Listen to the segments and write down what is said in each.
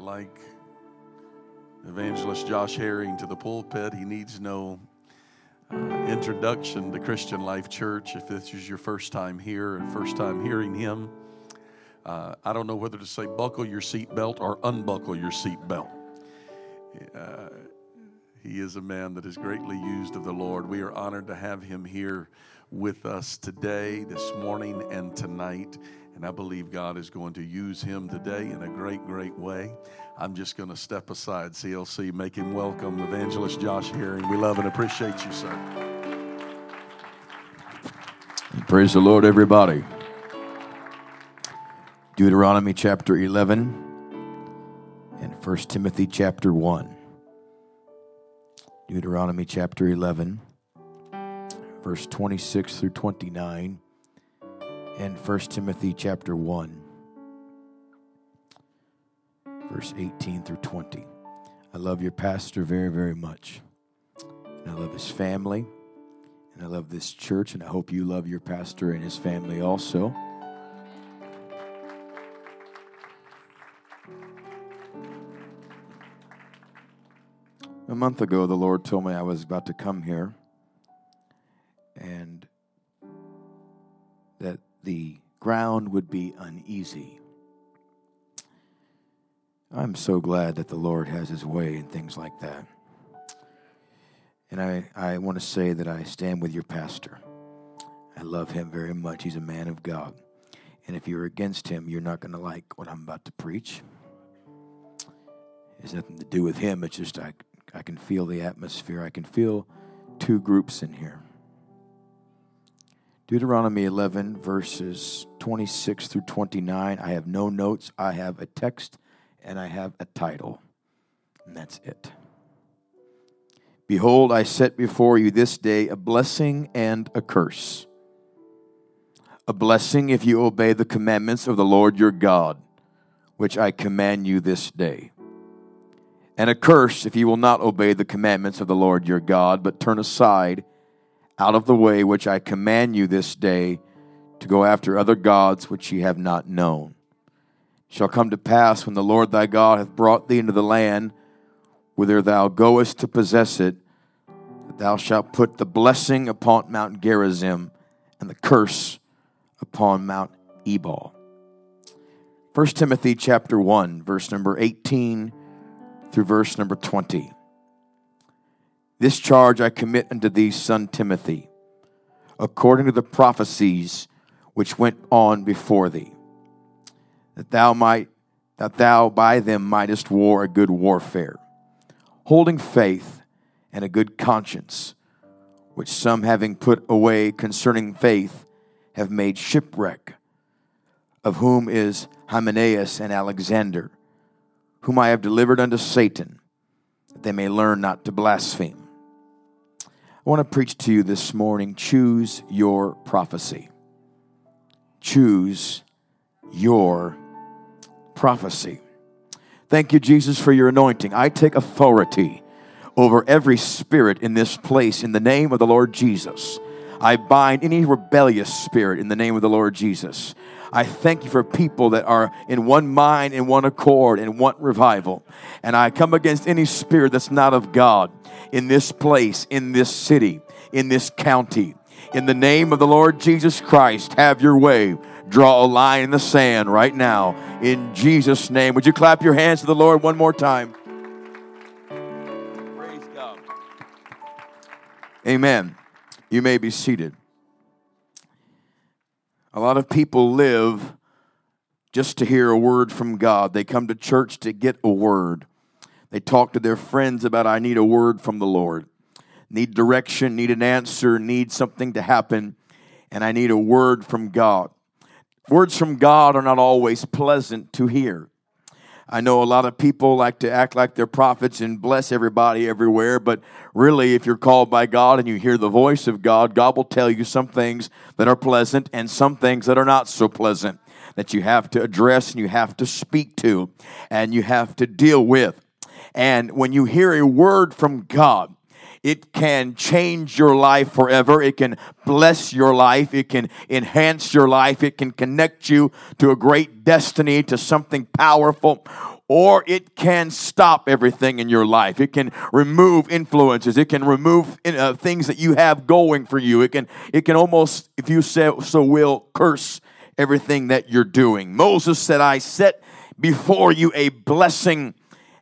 like evangelist Josh Herring to the pulpit. He needs no uh, introduction to Christian Life Church if this is your first time here and first time hearing him. Uh, I don't know whether to say buckle your seatbelt or unbuckle your seatbelt. Uh, he is a man that is greatly used of the Lord. We are honored to have him here with us today, this morning, and tonight. And I believe God is going to use him today in a great, great way. I'm just going to step aside, CLC, make him welcome, Evangelist Josh Herring. We love and appreciate you, sir. Praise the Lord, everybody. Deuteronomy chapter 11 and 1 Timothy chapter 1. Deuteronomy chapter 11, verse 26 through 29, and 1 Timothy chapter 1 verse 18 through 20. I love your pastor very, very much. And I love his family. And I love this church. And I hope you love your pastor and his family also. Month ago, the Lord told me I was about to come here and that the ground would be uneasy. I'm so glad that the Lord has his way in things like that. And I, I want to say that I stand with your pastor. I love him very much. He's a man of God. And if you're against him, you're not going to like what I'm about to preach. It has nothing to do with him. It's just I, I can feel the atmosphere. I can feel two groups in here. Deuteronomy 11, verses 26 through 29. I have no notes, I have a text and I have a title, and that's it. Behold, I set before you this day a blessing and a curse. A blessing if you obey the commandments of the Lord your God, which I command you this day. And a curse if you will not obey the commandments of the Lord your God, but turn aside out of the way which I command you this day to go after other gods which ye have not known shall come to pass when the Lord thy God hath brought thee into the land whither thou goest to possess it, that thou shalt put the blessing upon Mount Gerizim and the curse upon Mount Ebal. 1 Timothy chapter 1, verse number 18 through verse number 20. This charge I commit unto thee, son Timothy, according to the prophecies which went on before thee that thou might that thou by them mightest war a good warfare, holding faith and a good conscience, which some having put away concerning faith have made shipwreck, of whom is Hymenaeus and Alexander, whom I have delivered unto Satan, that they may learn not to blaspheme. I want to preach to you this morning choose your prophecy. Choose your prophecy. Thank you, Jesus, for your anointing. I take authority over every spirit in this place in the name of the Lord Jesus. I bind any rebellious spirit in the name of the Lord Jesus. I thank you for people that are in one mind, in one accord, and want revival. And I come against any spirit that's not of God in this place, in this city, in this county. In the name of the Lord Jesus Christ, have your way draw a line in the sand right now in Jesus' name. Would you clap your hands to the Lord one more time? Praise God. Amen. You may be seated. A lot of people live just to hear a word from God. They come to church to get a word. They talk to their friends about, I need a word from the Lord. Need direction, need an answer, need something to happen, and I need a word from God. Words from God are not always pleasant to hear. I know a lot of people like to act like they're prophets and bless everybody everywhere, but really, if you're called by God and you hear the voice of God, God will tell you some things that are pleasant and some things that are not so pleasant that you have to address and you have to speak to and you have to deal with. And when you hear a word from God, it can change your life forever. It can bless your life. It can enhance your life. It can connect you to a great destiny, to something powerful. or it can stop everything in your life. It can remove influences. It can remove uh, things that you have going for you. It can, it can almost, if you say, so will, curse everything that you're doing. Moses said, I set before you a blessing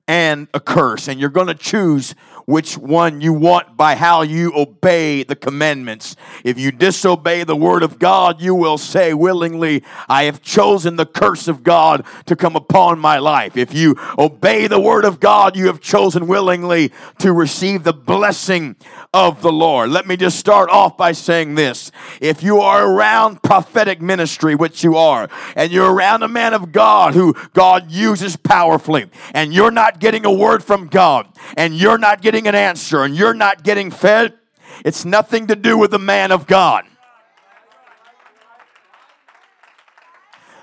and a curse, and you're going to choose which one you want by how you obey the commandments. If you disobey the word of God, you will say willingly, I have chosen the curse of God to come upon my life. If you obey the word of God, you have chosen willingly to receive the blessing of the Lord. Let me just start off by saying this. If you are around prophetic ministry, which you are, and you're around a man of God who God uses powerfully, and you're not getting a word from God, and you're not getting an answer and you're not getting fed, it's nothing to do with the man of God.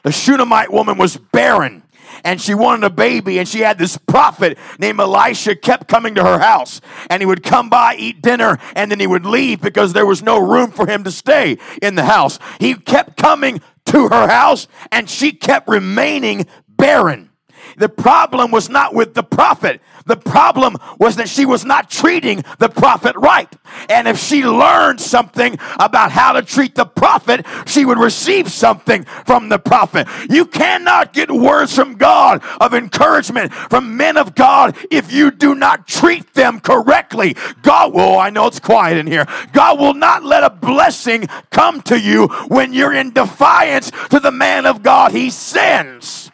The Shunammite woman was barren and she wanted a baby and she had this prophet named Elisha kept coming to her house and he would come by eat dinner and then he would leave because there was no room for him to stay in the house he kept coming to her house and she kept remaining barren the problem was not with the prophet. The problem was that she was not treating the prophet right. And if she learned something about how to treat the prophet, she would receive something from the prophet. You cannot get words from God of encouragement from men of God if you do not treat them correctly. God will, I know it's quiet in here, God will not let a blessing come to you when you're in defiance to the man of God he sends.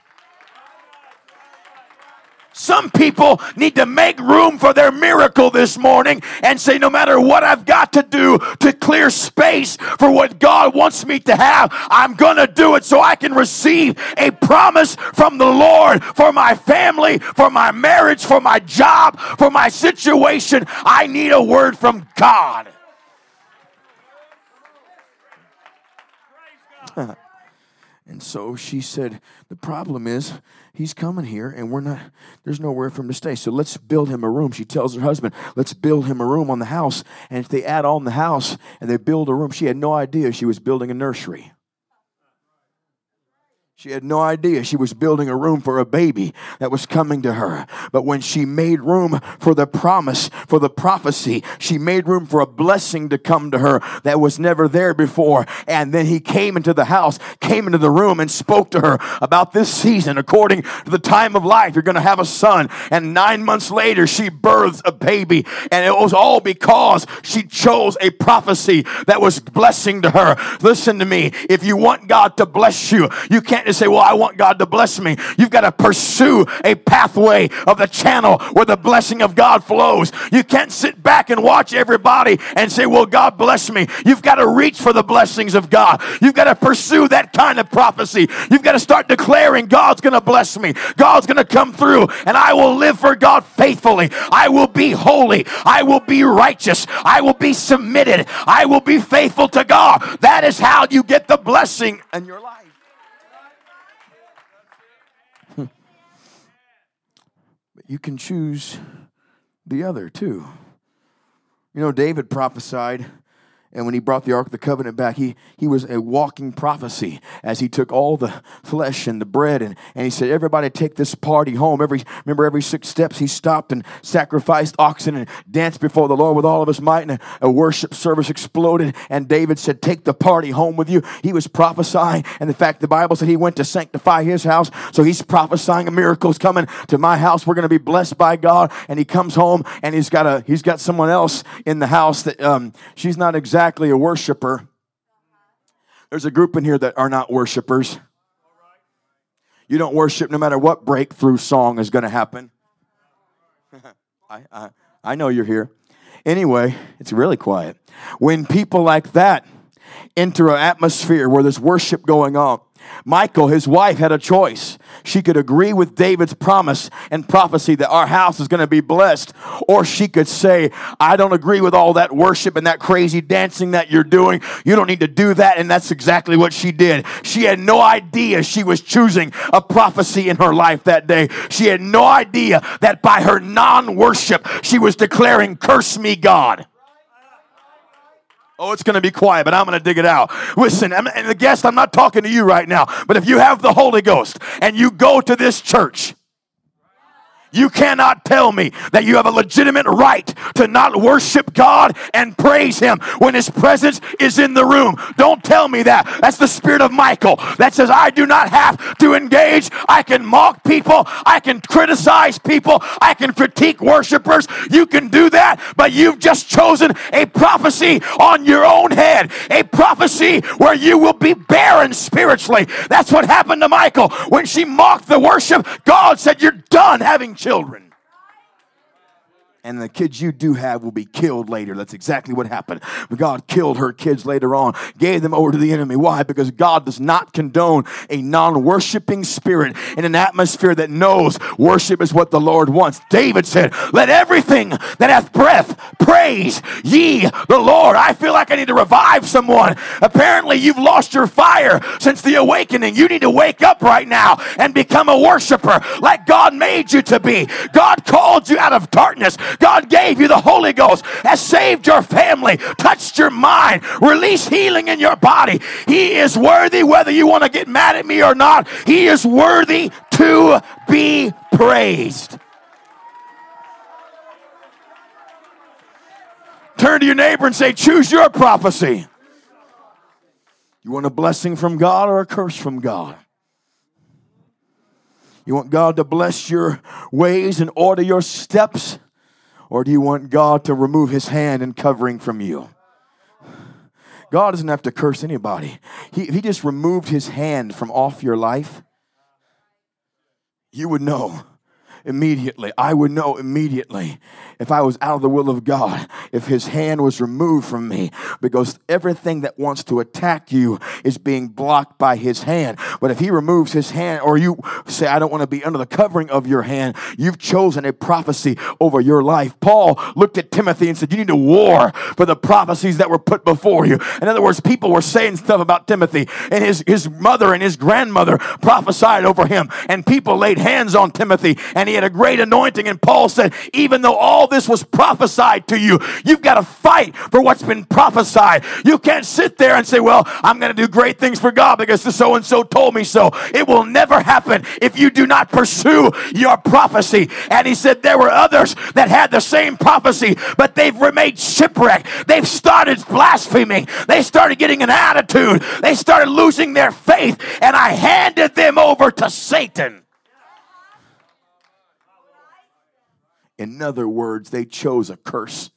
Some people need to make room for their miracle this morning and say, no matter what I've got to do to clear space for what God wants me to have, I'm going to do it so I can receive a promise from the Lord for my family, for my marriage, for my job, for my situation. I need a word from God. and so she said, The problem is, he's coming here and we're not there's nowhere for him to stay. So let's build him a room. She tells her husband let's build him a room on the house. And if they add on the house and they build a room she had no idea she was building a nursery she had no idea she was building a room for a baby that was coming to her. But when she made room for the promise, for the prophecy, she made room for a blessing to come to her that was never there before. And then he came into the house, came into the room, and spoke to her about this season. According to the time of life, you're going to have a son. And nine months later, she births a baby. And it was all because she chose a prophecy that was blessing to her. Listen to me. If you want God to bless you, you can't say, Well, I want God to bless me. You've got to pursue a pathway of the channel where the blessing of God flows. You can't sit back and watch everybody and say, Well, God bless me. You've got to reach for the blessings of God. You've got to pursue that kind of prophecy. You've got to start declaring, God's going to bless me. God's going to come through, and I will live for God faithfully. I will be holy. I will be righteous. I will be submitted. I will be faithful to God. That is how you get the blessing in your life. You can choose the other too. You know, David prophesied and when he brought the Ark of the Covenant back, he, he was a walking prophecy as he took all the flesh and the bread and, and he said, Everybody take this party home. Every remember every six steps he stopped and sacrificed oxen and danced before the Lord with all of his might, and a, a worship service exploded. And David said, Take the party home with you. He was prophesying, and in fact, the Bible said he went to sanctify his house. So he's prophesying a miracle's coming to my house. We're gonna be blessed by God. And he comes home and he's got a he's got someone else in the house that um, she's not exactly exactly a worshiper. There's a group in here that are not worshipers. You don't worship no matter what breakthrough song is going to happen. I, I, I know you're here. Anyway, it's really quiet. When people like that enter an atmosphere where there's worship going on, Michal, his wife, had a choice. She could agree with David's promise and prophecy that our house is going to be blessed, or she could say, I don't agree with all that worship and that crazy dancing that you're doing. You don't need to do that. And that's exactly what she did. She had no idea she was choosing a prophecy in her life that day. She had no idea that by her non worship, she was declaring, Curse me, God. Oh, it's going to be quiet, but I'm going to dig it out. Listen, I'm, and the guest, I'm not talking to you right now, but if you have the Holy Ghost and you go to this church, You cannot tell me that you have a legitimate right to not worship God and praise Him when His presence is in the room. Don't tell me that. That's the spirit of Michal that says, I do not have to engage. I can mock people. I can criticize people. I can critique worshipers. You can do that, but you've just chosen a prophecy on your own head, a prophecy where you will be barren spiritually. That's what happened to Michal when she mocked the worship. God said, You're done having children and the kids you do have will be killed later. That's exactly what happened. God killed her kids later on, gave them over to the enemy. Why? Because God does not condone a non worshiping spirit in an atmosphere that knows worship is what the Lord wants. David said, Let everything that hath breath praise ye the Lord. I feel like I need to revive someone. Apparently, you've lost your fire since the awakening. You need to wake up right now and become a worshiper like God made you to be. God called you out of darkness. God gave you the Holy Ghost, has saved your family, touched your mind, released healing in your body. He is worthy, whether you want to get mad at me or not, He is worthy to be praised. Turn to your neighbor and say, Choose your prophecy. You want a blessing from God or a curse from God? You want God to bless your ways and order your steps? Or do you want God to remove his hand and covering from you? God doesn't have to curse anybody. He, he just removed his hand from off your life, you would know immediately. I would know immediately if I was out of the will of God, if His hand was removed from me, because everything that wants to attack you is being blocked by His hand. But if He removes His hand, or you say, I don't want to be under the covering of your hand, you've chosen a prophecy over your life. Paul looked at Timothy and said, You need to war for the prophecies that were put before you. In other words, people were saying stuff about Timothy, and his, his mother and his grandmother prophesied over him, and people laid hands on Timothy, and he had a great anointing. And Paul said, even though all this was prophesied to you, you've got to fight for what's been prophesied. You can't sit there and say, well, I'm going to do great things for God because the so and so told me so. It will never happen if you do not pursue your prophecy. And he said, there were others that had the same prophecy, but they've remained shipwrecked. They've started blaspheming. They started getting an attitude. They started losing their faith. And I handed them over to Satan. In other words, they chose a curse.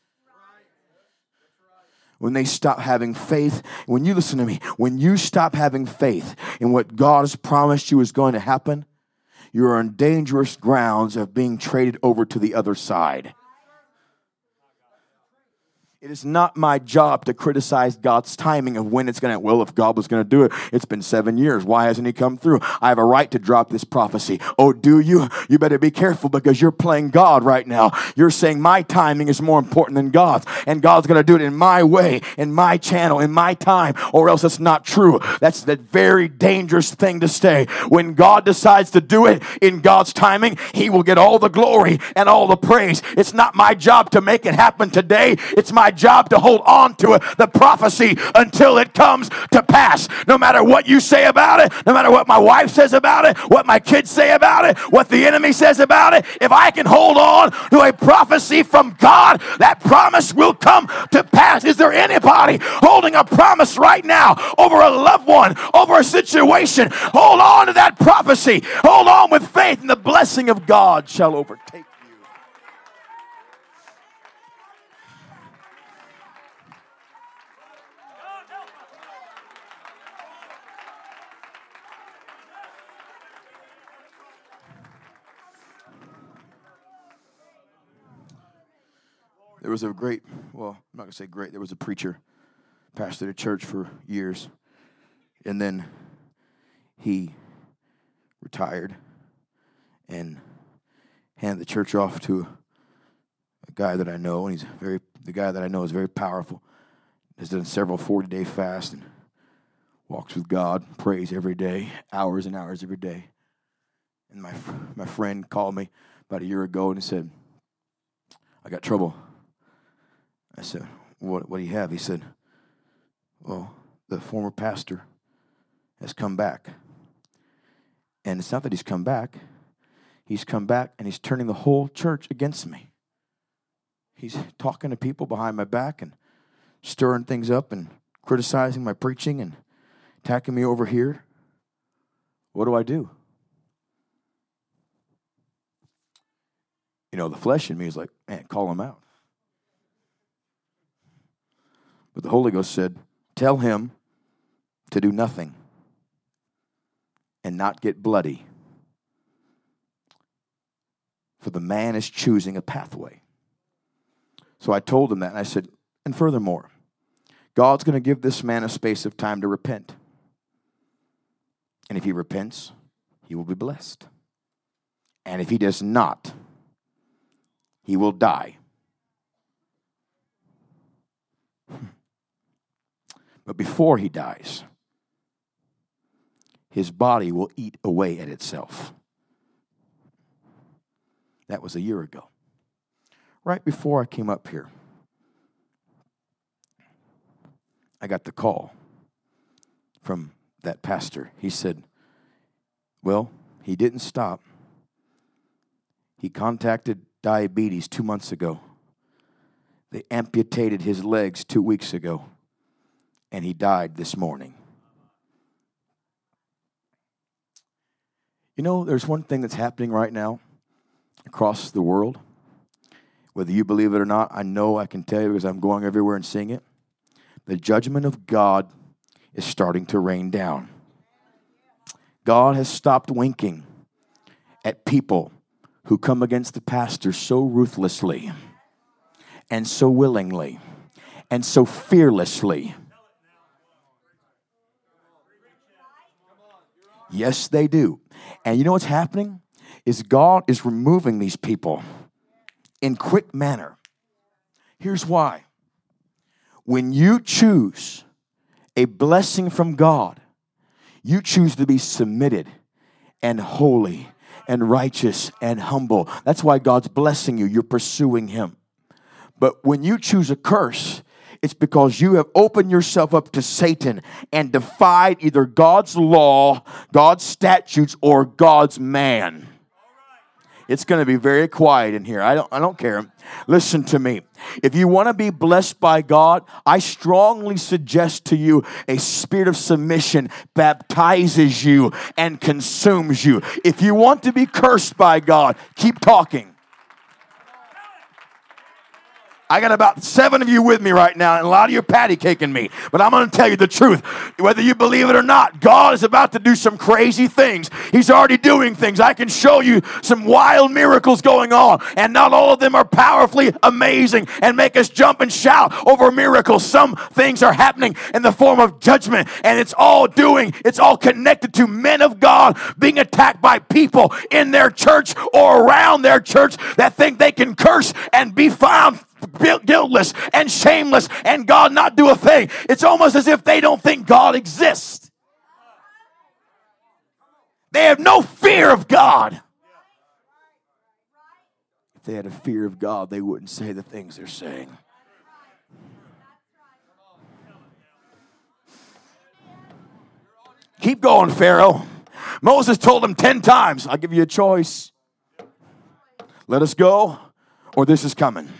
When they stop having faith, when you listen to me, when you stop having faith in what God has promised you is going to happen, you're on dangerous grounds of being traded over to the other side. It is not my job to criticize God's timing of when it's going to. Well, if God was going to do it, it's been seven years. Why hasn't He come through? I have a right to drop this prophecy. Oh, do you? You better be careful because you're playing God right now. You're saying my timing is more important than God's, and God's going to do it in my way, in my channel, in my time, or else it's not true. That's the very dangerous thing to say. When God decides to do it in God's timing, He will get all the glory and all the praise. It's not my job to make it happen today. It's my job to hold on to the prophecy until it comes to pass. No matter what you say about it, no matter what my wife says about it, what my kids say about it, what the enemy says about it, if I can hold on to a prophecy from God, that promise will come to pass. Is there anybody holding a promise right now over a loved one, over a situation? Hold on to that prophecy. Hold on with faith, and the blessing of God shall overtake. There was a great, well, I'm not going to say great, there was a preacher, pastored a church for years, and then he retired and handed the church off to a guy that I know, and he's very, the guy that I know is very powerful, has done several 40 day fasts and walks with God, prays every day, hours and hours every day. And my, my friend called me about a year ago and he said, I got trouble. I said, what, what do you have? He said, Well, the former pastor has come back. And it's not that he's come back, he's come back and he's turning the whole church against me. He's talking to people behind my back and stirring things up and criticizing my preaching and attacking me over here. What do I do? You know, the flesh in me is like, man, call him out. But the Holy Ghost said, tell him to do nothing and not get bloody. For the man is choosing a pathway. So I told him that, and I said, and furthermore, God's going to give this man a space of time to repent. And if he repents, he will be blessed. And if he does not, he will die. But before he dies, his body will eat away at itself. That was a year ago. Right before I came up here, I got the call from that pastor. He said, Well, he didn't stop. He contacted diabetes two months ago. They amputated his legs two weeks ago, and he died this morning. You know, there's one thing that's happening right now across the world. Whether you believe it or not, I know I can tell you because I'm going everywhere and seeing it. The judgment of God is starting to rain down. God has stopped winking at people who come against the pastor so ruthlessly and so willingly and so fearlessly. Yes, they do. And you know what's happening? Is God is removing these people in quick manner. Here's why. When you choose a blessing from God, you choose to be submitted and holy and righteous and humble. That's why God's blessing you. You're pursuing Him. But when you choose a curse, it's because you have opened yourself up to Satan and defied either God's law, God's statutes, or God's man. It's going to be very quiet in here. I don't, I don't care. Listen to me. If you want to be blessed by God, I strongly suggest to you a spirit of submission baptizes you and consumes you. If you want to be cursed by God, keep talking. I got about seven of you with me right now, and a lot of you are patty caking me. But I'm going to tell you the truth. Whether you believe it or not, God is about to do some crazy things. He's already doing things. I can show you some wild miracles going on, and not all of them are powerfully amazing and make us jump and shout over miracles. Some things are happening in the form of judgment, and it's all doing, it's all connected to men of God being attacked by people in their church or around their church that think they can curse and be found guiltless and shameless and God not do a thing. It's almost as if they don't think God exists. They have no fear of God. If they had a fear of God, they wouldn't say the things they're saying. Keep going, Pharaoh. Moses told him 10 times, I'll give you a choice. Let us go, or this is coming.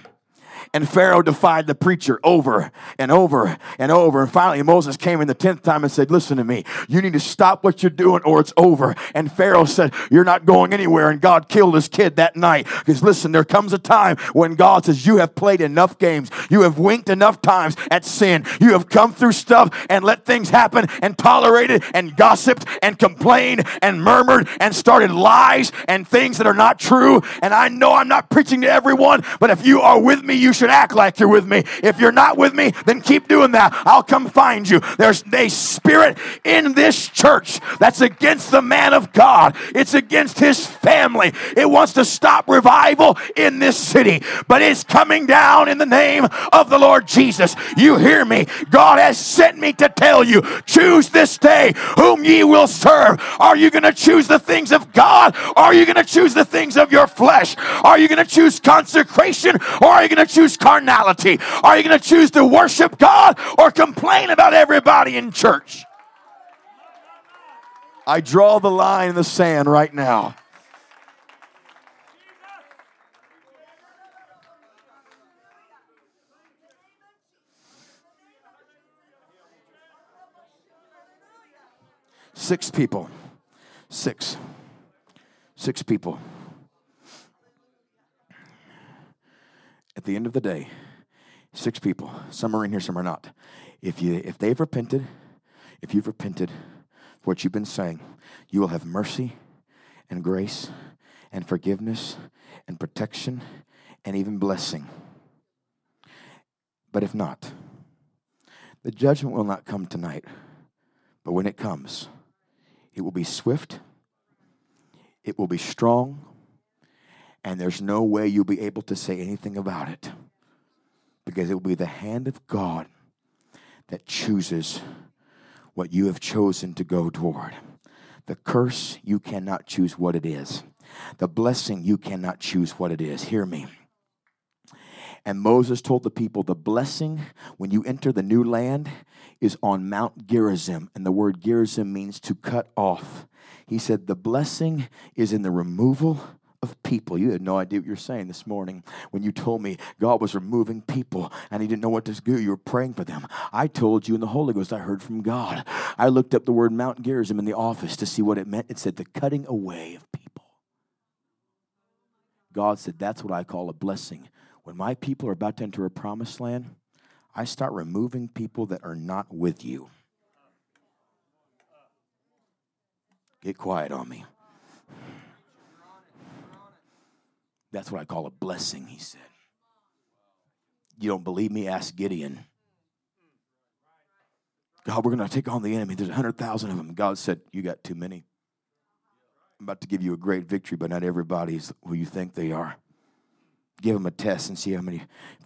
And Pharaoh defied the preacher over and over and over. And finally, Moses came in the tenth time and said, Listen to me. You need to stop what you're doing or it's over. And Pharaoh said, You're not going anywhere. And God killed his kid that night. Because listen, there comes a time when God says, You have played enough games. You have winked enough times at sin. You have come through stuff and let things happen and tolerated and gossiped and complained and murmured and started lies and things that are not true. And I know I'm not preaching to everyone, but if you are with me, you should should act like you're with me. If you're not with me, then keep doing that. I'll come find you. There's a spirit in this church that's against the man of God, it's against his family. It wants to stop revival in this city, but it's coming down in the name of the Lord Jesus. You hear me? God has sent me to tell you choose this day whom ye will serve. Are you going to choose the things of God? Or are you going to choose the things of your flesh? Are you going to choose consecration or are you going to choose choose carnality? Are you going to choose to worship God or complain about everybody in church? I draw the line in the sand right now. Six people. Six. Six people. At the end of the day, six people. Some are in here, some are not. If you if they've repented, if you've repented what you've been saying, you will have mercy and grace and forgiveness and protection and even blessing. But if not, the judgment will not come tonight. But when it comes, it will be swift, it will be strong, and there's no way you'll be able to say anything about it because it will be the hand of God that chooses what you have chosen to go toward. The curse, you cannot choose what it is. The blessing, you cannot choose what it is. Hear me. And Moses told the people, The blessing when you enter the new land is on Mount Gerizim. And the word Gerizim means to cut off. He said, The blessing is in the removal of people. You had no idea what you're saying this morning when you told me God was removing people and He didn't know what to do. You were praying for them. I told you in the Holy Ghost I heard from God. I looked up the word Mount Gerizim in the office to see what it meant. It said the cutting away of people. God said, That's what I call a blessing. When my people are about to enter a promised land, I start removing people that are not with you. Get quiet on me. That's what I call a blessing, he said. You don't believe me? Ask Gideon. God, we're going to take on the enemy. There's 100,000 of them. God said, You got too many. I'm about to give you a great victory, but not everybody's who you think they are. Give them a test and see how many.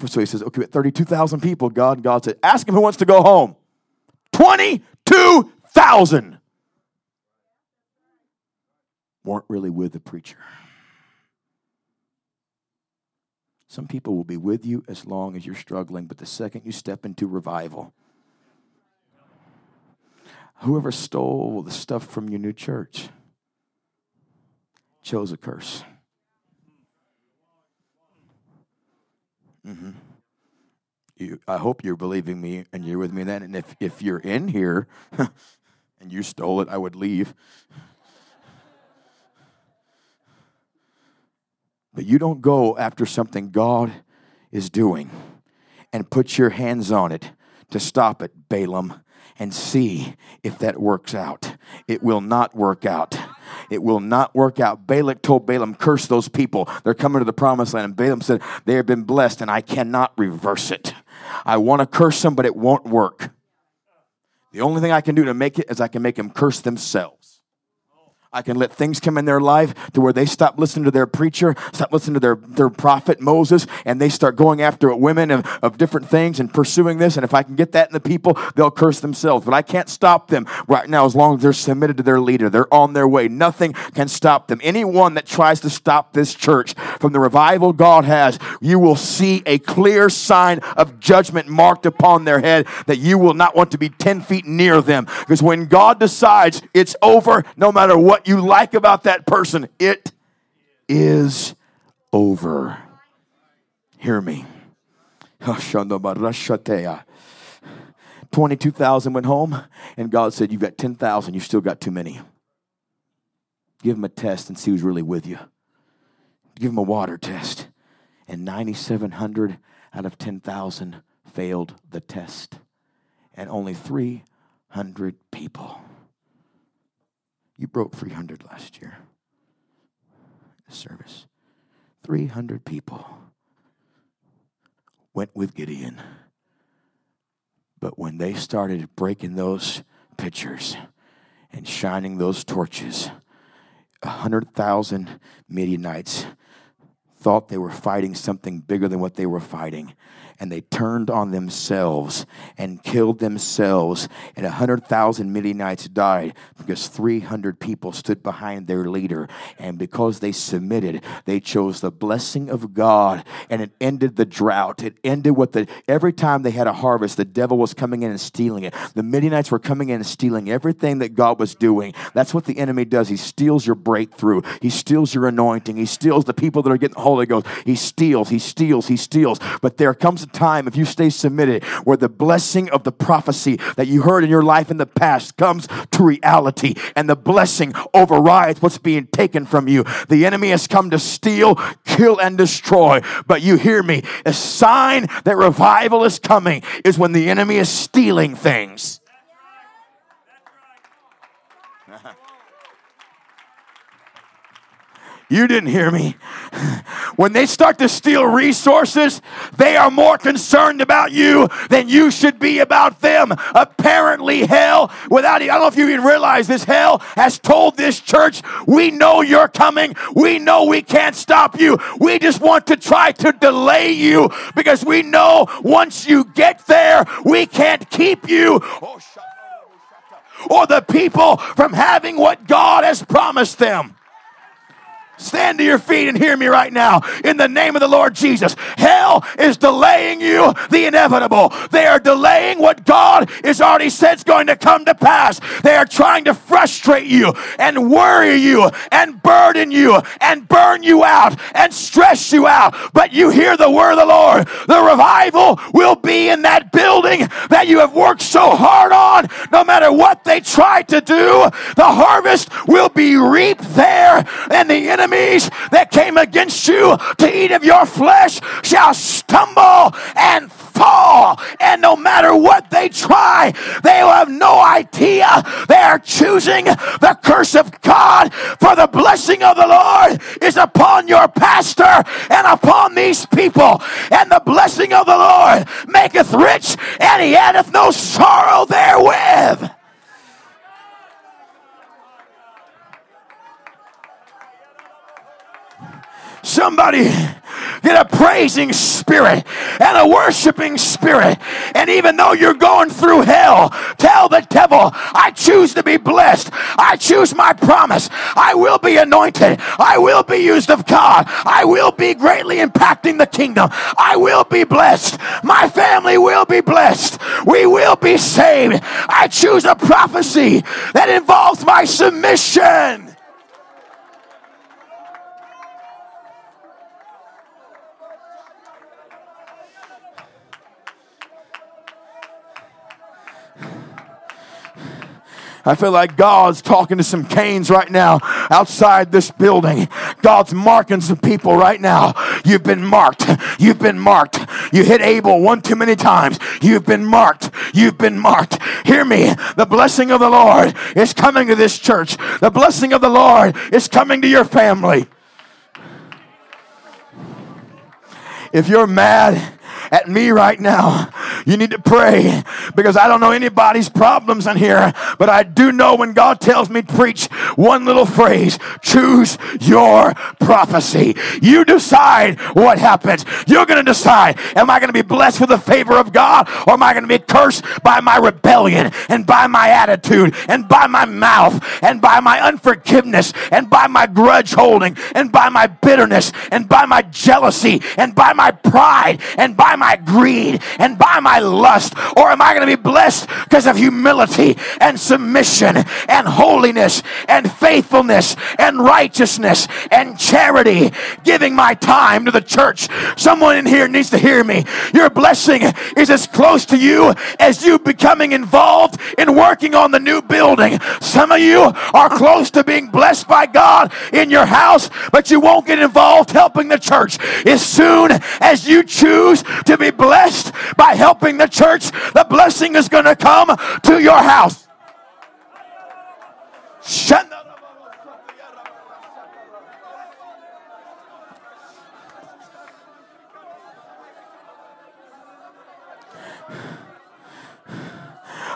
So he says, Okay, 32,000 people. God, God said, Ask him who wants to go home. 22,000 weren't really with the preacher. Some people will be with you as long as you're struggling, but the second you step into revival, whoever stole the stuff from your new church chose a curse. Mm-hmm. You, I hope you're believing me and you're with me then. And if, if you're in here and you stole it, I would leave. But you don't go after something God is doing and put your hands on it to stop it, Balaam, and see if that works out. It will not work out. It will not work out. Balak told Balaam, Curse those people. They're coming to the promised land. And Balaam said, They have been blessed, and I cannot reverse it. I want to curse them, but it won't work. The only thing I can do to make it is I can make them curse themselves. I can let things come in their life to where they stop listening to their preacher, stop listening to their, their prophet Moses, and they start going after women of, of different things and pursuing this. And if I can get that in the people, they'll curse themselves. But I can't stop them right now as long as they're submitted to their leader. They're on their way. Nothing can stop them. Anyone that tries to stop this church from the revival God has, you will see a clear sign of judgment marked upon their head that you will not want to be 10 feet near them. Because when God decides it's over, no matter what you like about that person, it is over. Hear me. 22,000 went home, and God said, You've got 10,000, you've still got too many. Give them a test and see who's really with you. Give them a water test. And 9,700 out of 10,000 failed the test. And only 300 people you broke 300 last year. Service. 300 people went with Gideon. But when they started breaking those pitchers and shining those torches, 100,000 Midianites thought they were fighting something bigger than what they were fighting and they turned on themselves and killed themselves. And a 100,000 Midianites died because 300 people stood behind their leader. And because they submitted, they chose the blessing of God and it ended the drought. It ended what the, every time they had a harvest, the devil was coming in and stealing it. The Midianites were coming in and stealing everything that God was doing. That's what the enemy does. He steals your breakthrough, he steals your anointing, he steals the people that are getting the Holy Ghost. He steals, he steals, he steals. But there comes time, if you stay submitted, where the blessing of the prophecy that you heard in your life in the past comes to reality, and the blessing overrides what's being taken from you. The enemy has come to steal, kill, and destroy. But you hear me. A sign that revival is coming is when the enemy is stealing things. You didn't hear me. When they start to steal resources, they are more concerned about you than you should be about them. Apparently, hell, without, I don't know if you even realize this, hell has told this church, we know you're coming. We know we can't stop you. We just want to try to delay you because we know once you get there, we can't keep you. Oh, or the people from having what God has promised them. Stand to your feet and hear me right now in the name of the Lord Jesus. Hell is delaying you the inevitable. They are delaying what God has already said is going to come to pass. They are trying to frustrate you and worry you and burden you and burn you out and stress you out. But you hear the word of the Lord. The revival will be in that building that you have worked so hard on. No matter what they try to do, the harvest will be reaped there and the enemy enemies that came against you to eat of your flesh shall stumble and fall. And no matter what they try, they will have no idea they are choosing the curse of God. For the blessing of the Lord is upon your pastor and upon these people. And the blessing of the Lord maketh rich, and he addeth no sorrow therewith. Somebody get a praising spirit and a worshiping spirit. And even though you're going through hell, tell the devil, I choose to be blessed. I choose my promise. I will be anointed. I will be used of God. I will be greatly impacting the kingdom. I will be blessed. My family will be blessed. We will be saved. I choose a prophecy that involves my submission. I feel like God's talking to some Cains right now outside this building. God's marking some people right now. You've been marked. You've been marked. You hit Abel one too many times. You've been marked. You've been marked. Hear me. The blessing of the Lord is coming to this church. The blessing of the Lord is coming to your family. If you're mad, at me right now. You need to pray because I don't know anybody's problems in here, but I do know when God tells me preach one little phrase choose your prophecy. You decide what happens. You're going to decide am I going to be blessed with the favor of God or am I going to be cursed by my rebellion and by my attitude and by my mouth and by my unforgiveness and by my grudge holding and by my bitterness and by my jealousy and by my pride and by my greed and by my lust? Or am I going to be blessed because of humility and submission and holiness and faithfulness and righteousness and charity, giving my time to the church? Someone in here needs to hear me. Your blessing is as close to you as you becoming involved in working on the new building. Some of you are close to being blessed by God in your house, but you won't get involved helping the church. As soon as you choose to be blessed by helping the church, the blessing is going to come to your house.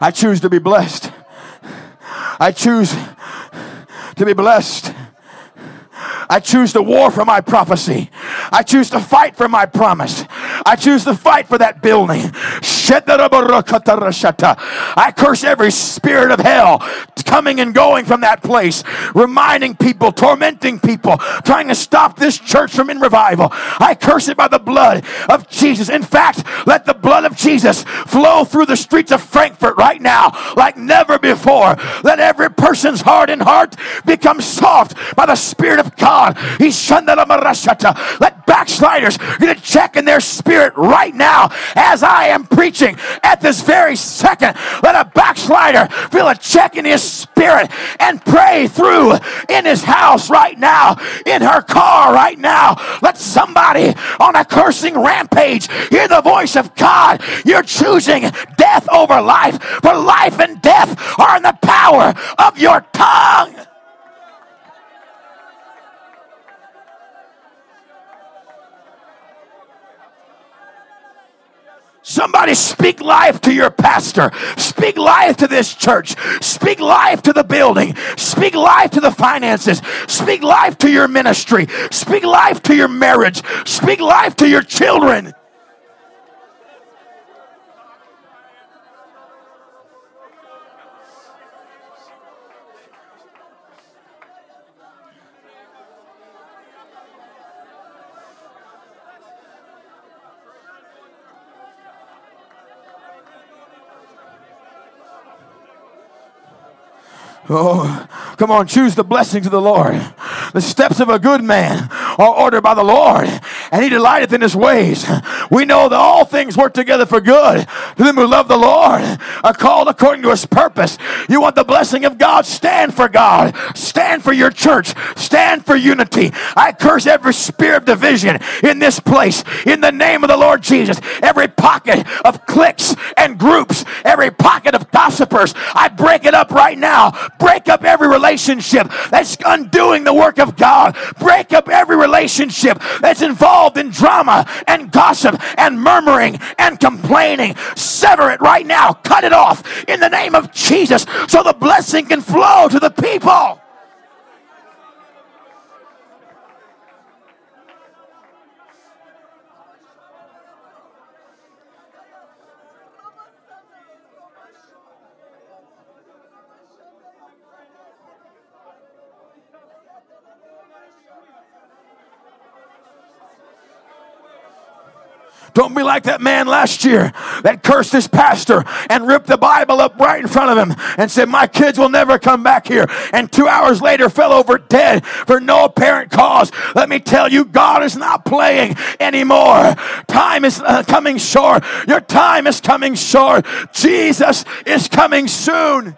I choose to be blessed. I choose to be blessed. I choose to war for my prophecy. I choose to fight for my promise. I choose to fight for that building. I curse every spirit of hell coming and going from that place, reminding people, tormenting people, trying to stop this church from in revival. I curse it by the blood of Jesus. In fact, let the blood of Jesus flow through the streets of Frankfurt right now like never before. Let every person's heart and heart become soft by the Spirit of God. Let backsliders get a check in their spirit right now as I am preaching at this very second. Let a backslider feel a check in his spirit and pray through in his house right now, in her car right now. Let somebody on a cursing rampage hear the voice of God. You're choosing death over life, for life and death are in the power of your tongue. Somebody speak life to your pastor. Speak life to this church. Speak life to the building. Speak life to the finances. Speak life to your ministry. Speak life to your marriage. Speak life to your children. Oh, come on, choose the blessings of the Lord. The steps of a good man are ordered by the Lord, and he delighteth in his ways. We know that all things work together for good them who love the Lord, are called according to his purpose. You want the blessing of God? Stand for God. Stand for your church. Stand for unity. I curse every spirit of division in this place in the name of the Lord Jesus. Every pocket of cliques and groups, every pocket of gossipers, I break it up right now Break up every relationship that's undoing the work of God. Break up every relationship that's involved in drama and gossip and murmuring and complaining. Sever it right now. Cut it off in the name of Jesus so the blessing can flow to the people. Don't be like that man last year that cursed his pastor and ripped the Bible up right in front of him and said, My kids will never come back here. And two hours later fell over dead for no apparent cause. Let me tell you, God is not playing anymore. Time is uh, coming short. Your time is coming short. Jesus is coming soon.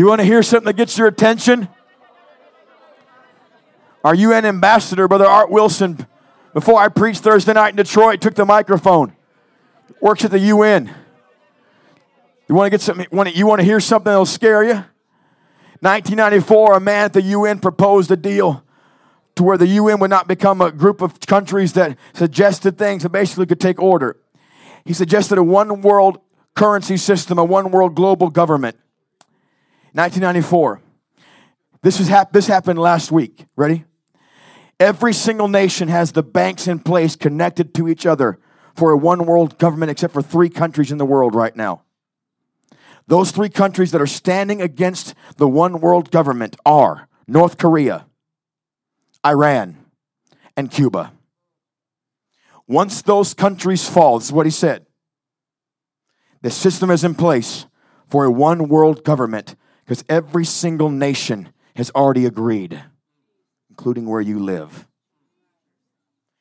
You want to hear something that gets your attention? Our UN ambassador, Brother Art Wilson, before I preached Thursday night in Detroit, took the microphone. Works at the UN. You want to get something? You want to hear something that'll scare you? 1994, a man at the UN proposed a deal to where the UN would not become a group of countries that suggested things that basically could take order. He suggested a one world currency system, a one world global government. 1994. This, was hap- this happened last week. Ready? Every single nation has the banks in place connected to each other for a one world government, except for three countries in the world right now. Those three countries that are standing against the one world government are North Korea, Iran, and Cuba. Once those countries fall, this is what he said the system is in place for a one world government because every single nation has already agreed, including where you live.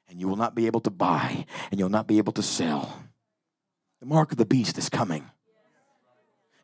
And you will not be able to buy, and you'll not be able to sell. The mark of the beast is coming.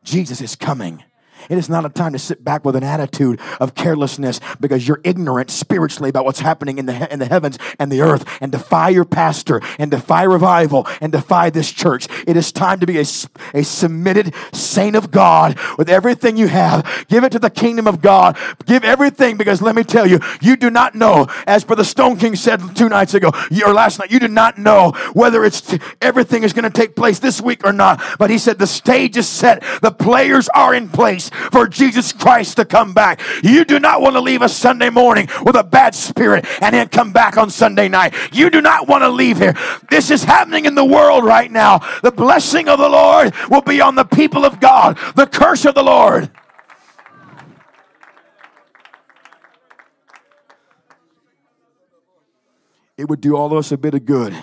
Jesus is coming. It is not a time to sit back with an attitude of carelessness because you're ignorant spiritually about what's happening in the, he- in the heavens and the earth and defy your pastor and defy revival and defy this church. It is time to be a, a submitted saint of God with everything you have. Give it to the kingdom of God. Give everything because let me tell you, you do not know, as Brother Stone King said two nights ago or last night, you do not know whether it's t- everything is going to take place this week or not. But he said the stage is set, the players are in place for Jesus Christ to come back. You do not want to leave a Sunday morning with a bad spirit and then come back on Sunday night. You do not want to leave here. This is happening in the world right now. The blessing of the Lord will be on the people of God, the curse of the Lord. It would do all of us a bit of good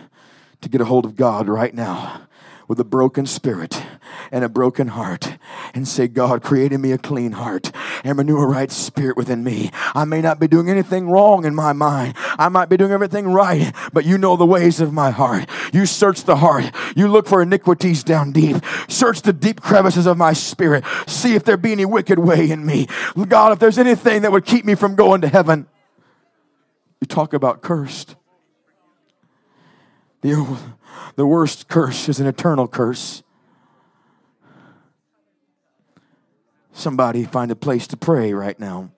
to get a hold of God right now with a broken spirit and a broken heart and say, God, create in me a clean heart and renew a right spirit within me. I may not be doing anything wrong in my mind. I might be doing everything right, but you know the ways of my heart. You search the heart. You look for iniquities down deep. Search the deep crevices of my spirit. See if there be any wicked way in me. God, if there's anything that would keep me from going to heaven. You talk about cursed. The, the worst curse is an eternal curse. Somebody find a place to pray right now.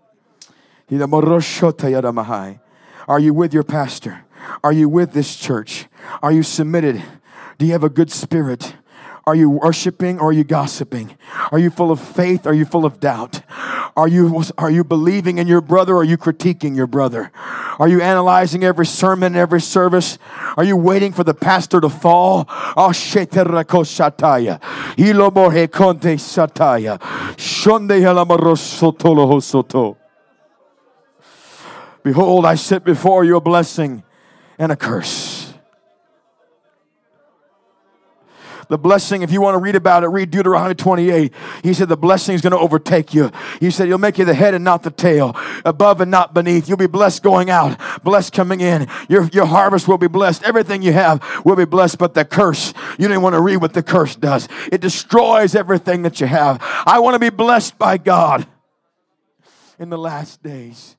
Are you with your pastor? Are you with this church? Are you submitted? Do you have a good spirit? Are you worshiping or are you gossiping? Are you full of faith? Are you full of doubt? Are you, are you believing in your brother or are you critiquing your brother? Are you analyzing every sermon, every service? Are you waiting for the pastor to fall? Ah, Shonde Behold, I set before you a blessing and a curse. The blessing, if you want to read about it, read Deuteronomy 28. He said the blessing is going to overtake you. He said he'll make you the head and not the tail, above and not beneath. You'll be blessed going out, blessed coming in. Your, your harvest will be blessed. Everything you have will be blessed, but the curse, you don't want to read what the curse does. It destroys everything that you have. I want to be blessed by God in the last days.